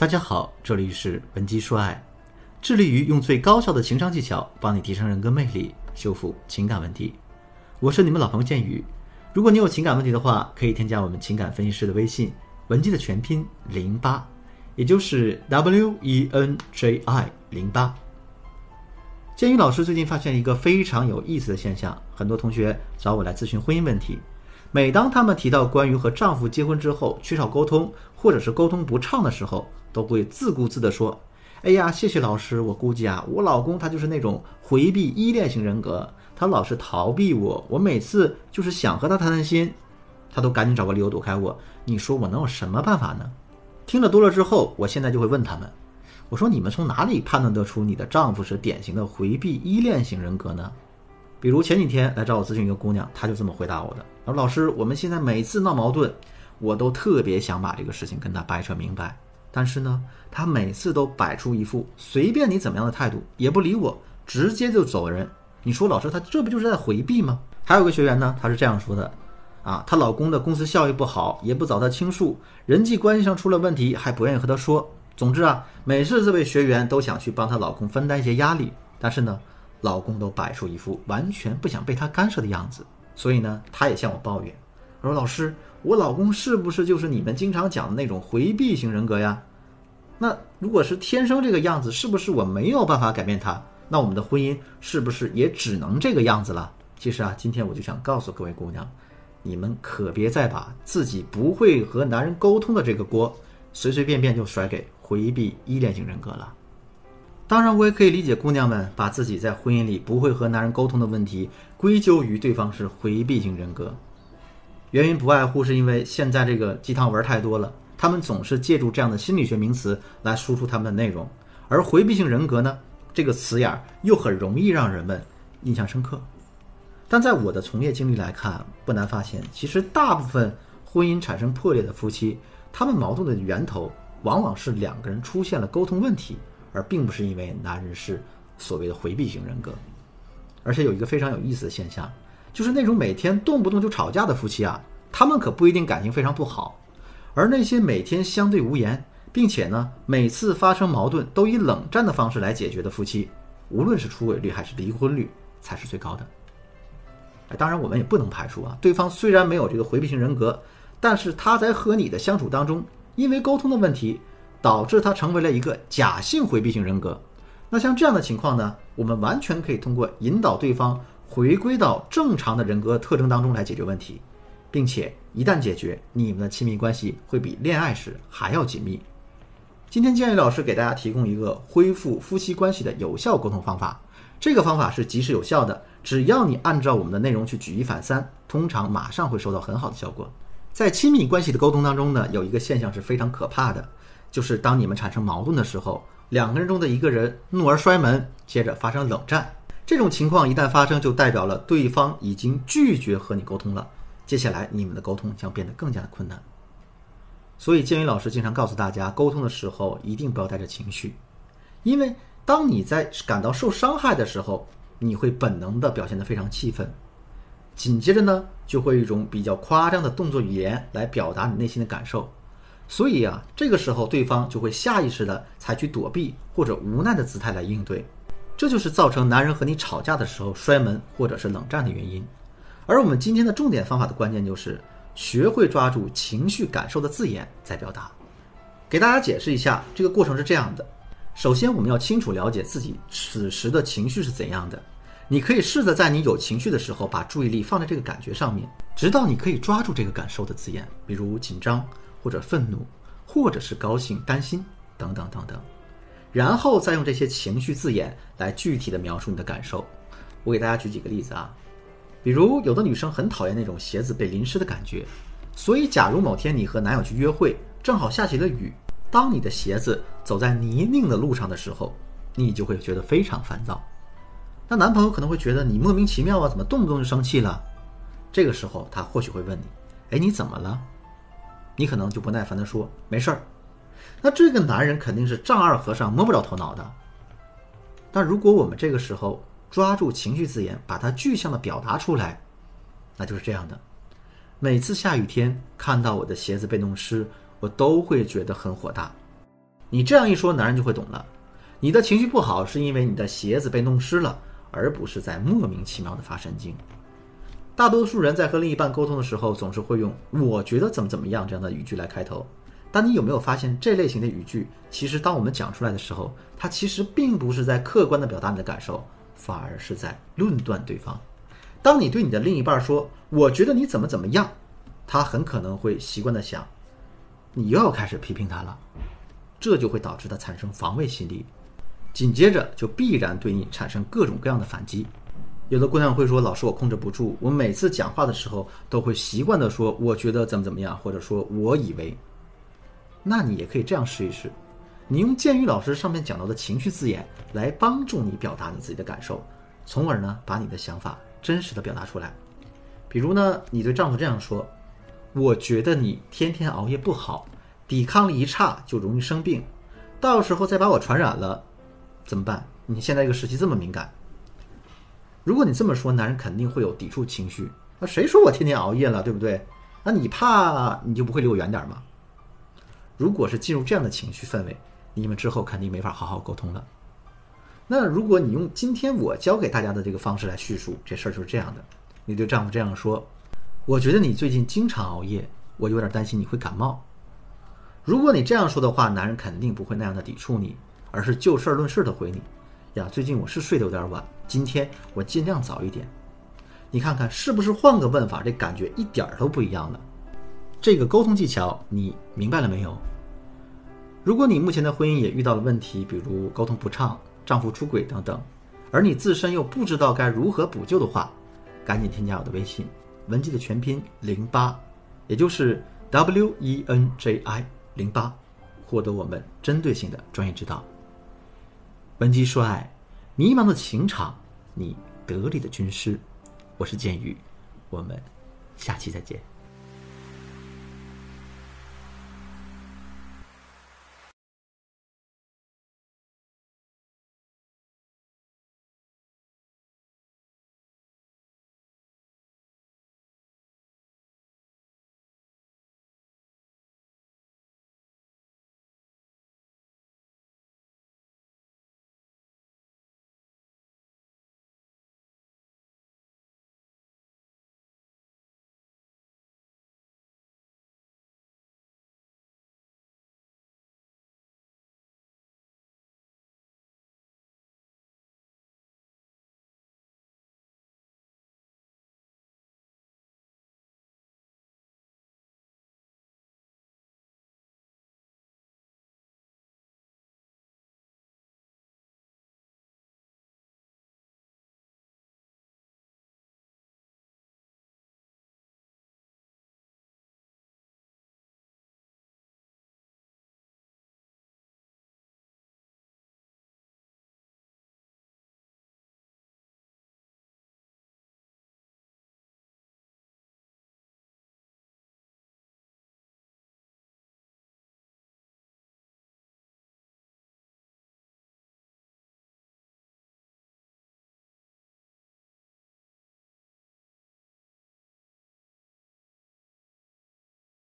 大家好，这里是文姬说爱，致力于用最高效的情商技巧帮你提升人格魅力，修复情感问题。我是你们老朋友建宇。如果你有情感问题的话，可以添加我们情感分析师的微信文姬的全拼零八，也就是 W E N J I 零八。建宇老师最近发现一个非常有意思的现象，很多同学找我来咨询婚姻问题。每当他们提到关于和丈夫结婚之后缺少沟通，或者是沟通不畅的时候，都会自顾自地说：“哎呀，谢谢老师，我估计啊，我老公他就是那种回避依恋型人格，他老是逃避我，我每次就是想和他谈谈心，他都赶紧找个理由躲开我。你说我能有什么办法呢？”听了多了之后，我现在就会问他们：“我说你们从哪里判断得出你的丈夫是典型的回避依恋型人格呢？”比如前几天来找我咨询一个姑娘，她就这么回答我的：“说老师，我们现在每次闹矛盾，我都特别想把这个事情跟他掰扯明白，但是呢，他每次都摆出一副随便你怎么样的态度，也不理我，直接就走人。你说老师，他这不就是在回避吗？”还有个学员呢，她是这样说的：“啊，她老公的公司效益不好，也不找她倾诉，人际关系上出了问题，还不愿意和她说。总之啊，每次这位学员都想去帮她老公分担一些压力，但是呢。”老公都摆出一副完全不想被她干涉的样子，所以呢，她也向我抱怨，我说：“老师，我老公是不是就是你们经常讲的那种回避型人格呀？那如果是天生这个样子，是不是我没有办法改变他？那我们的婚姻是不是也只能这个样子了？”其实啊，今天我就想告诉各位姑娘，你们可别再把自己不会和男人沟通的这个锅，随随便便就甩给回避依恋型人格了。当然，我也可以理解姑娘们把自己在婚姻里不会和男人沟通的问题归咎于对方是回避型人格，原因不外乎是因为现在这个鸡汤文太多了，他们总是借助这样的心理学名词来输出他们的内容，而回避型人格呢，这个词眼儿又很容易让人们印象深刻。但在我的从业经历来看，不难发现，其实大部分婚姻产生破裂的夫妻，他们矛盾的源头往往是两个人出现了沟通问题。而并不是因为男人是所谓的回避型人格，而且有一个非常有意思的现象，就是那种每天动不动就吵架的夫妻啊，他们可不一定感情非常不好，而那些每天相对无言，并且呢每次发生矛盾都以冷战的方式来解决的夫妻，无论是出轨率还是离婚率才是最高的。当然我们也不能排除啊，对方虽然没有这个回避型人格，但是他在和你的相处当中，因为沟通的问题。导致他成为了一个假性回避型人格。那像这样的情况呢，我们完全可以通过引导对方回归到正常的人格特征当中来解决问题，并且一旦解决，你们的亲密关系会比恋爱时还要紧密。今天建议老师给大家提供一个恢复夫妻关系的有效沟通方法，这个方法是及时有效的，只要你按照我们的内容去举一反三，通常马上会收到很好的效果。在亲密关系的沟通当中呢，有一个现象是非常可怕的。就是当你们产生矛盾的时候，两个人中的一个人怒而摔门，接着发生冷战。这种情况一旦发生，就代表了对方已经拒绝和你沟通了。接下来你们的沟通将变得更加的困难。所以建宇老师经常告诉大家，沟通的时候一定不要带着情绪，因为当你在感到受伤害的时候，你会本能的表现得非常气愤，紧接着呢，就会一种比较夸张的动作语言来表达你内心的感受。所以啊，这个时候对方就会下意识的采取躲避或者无奈的姿态来应对，这就是造成男人和你吵架的时候摔门或者是冷战的原因。而我们今天的重点方法的关键就是学会抓住情绪感受的字眼再表达。给大家解释一下，这个过程是这样的：首先，我们要清楚了解自己此时的情绪是怎样的。你可以试着在你有情绪的时候，把注意力放在这个感觉上面，直到你可以抓住这个感受的字眼，比如紧张。或者愤怒，或者是高兴、担心等等等等，然后再用这些情绪字眼来具体的描述你的感受。我给大家举几个例子啊，比如有的女生很讨厌那种鞋子被淋湿的感觉，所以假如某天你和男友去约会，正好下起了雨，当你的鞋子走在泥泞的路上的时候，你就会觉得非常烦躁。那男朋友可能会觉得你莫名其妙啊，怎么动不动就生气了？这个时候他或许会问你：“哎，你怎么了？”你可能就不耐烦地说：“没事儿。”那这个男人肯定是丈二和尚摸不着头脑的。但如果我们这个时候抓住情绪字眼，把它具象的表达出来，那就是这样的：每次下雨天看到我的鞋子被弄湿，我都会觉得很火大。你这样一说，男人就会懂了。你的情绪不好是因为你的鞋子被弄湿了，而不是在莫名其妙的发神经。大多数人在和另一半沟通的时候，总是会用“我觉得怎么怎么样”这样的语句来开头。但你有没有发现，这类型的语句，其实当我们讲出来的时候，它其实并不是在客观的表达你的感受，反而是在论断对方。当你对你的另一半说“我觉得你怎么怎么样”，他很可能会习惯的想，你又要开始批评他了，这就会导致他产生防卫心理，紧接着就必然对你产生各种各样的反击。有的姑娘会说：“老师，我控制不住，我每次讲话的时候都会习惯的说，我觉得怎么怎么样，或者说我以为。”那你也可以这样试一试，你用建宇老师上面讲到的情绪字眼来帮助你表达你自己的感受，从而呢把你的想法真实的表达出来。比如呢，你对丈夫这样说：“我觉得你天天熬夜不好，抵抗力一差就容易生病，到时候再把我传染了，怎么办？你现在这个时期这么敏感。”如果你这么说，男人肯定会有抵触情绪。那谁说我天天熬夜了，对不对？那你怕你就不会离我远点吗？如果是进入这样的情绪氛围，你们之后肯定没法好好沟通了。那如果你用今天我教给大家的这个方式来叙述这事儿，就是这样的：你对丈夫这样说，我觉得你最近经常熬夜，我有点担心你会感冒。如果你这样说的话，男人肯定不会那样的抵触你，而是就事论事的回你。呀，最近我是睡得有点晚，今天我尽量早一点。你看看是不是换个问法，这感觉一点都不一样了。这个沟通技巧你明白了没有？如果你目前的婚姻也遇到了问题，比如沟通不畅、丈夫出轨等等，而你自身又不知道该如何补救的话，赶紧添加我的微信文姬的全拼零八，也就是 W E N J I 零八，获得我们针对性的专业指导。文姬说爱，迷茫的情场，你得力的军师。我是剑宇，我们下期再见。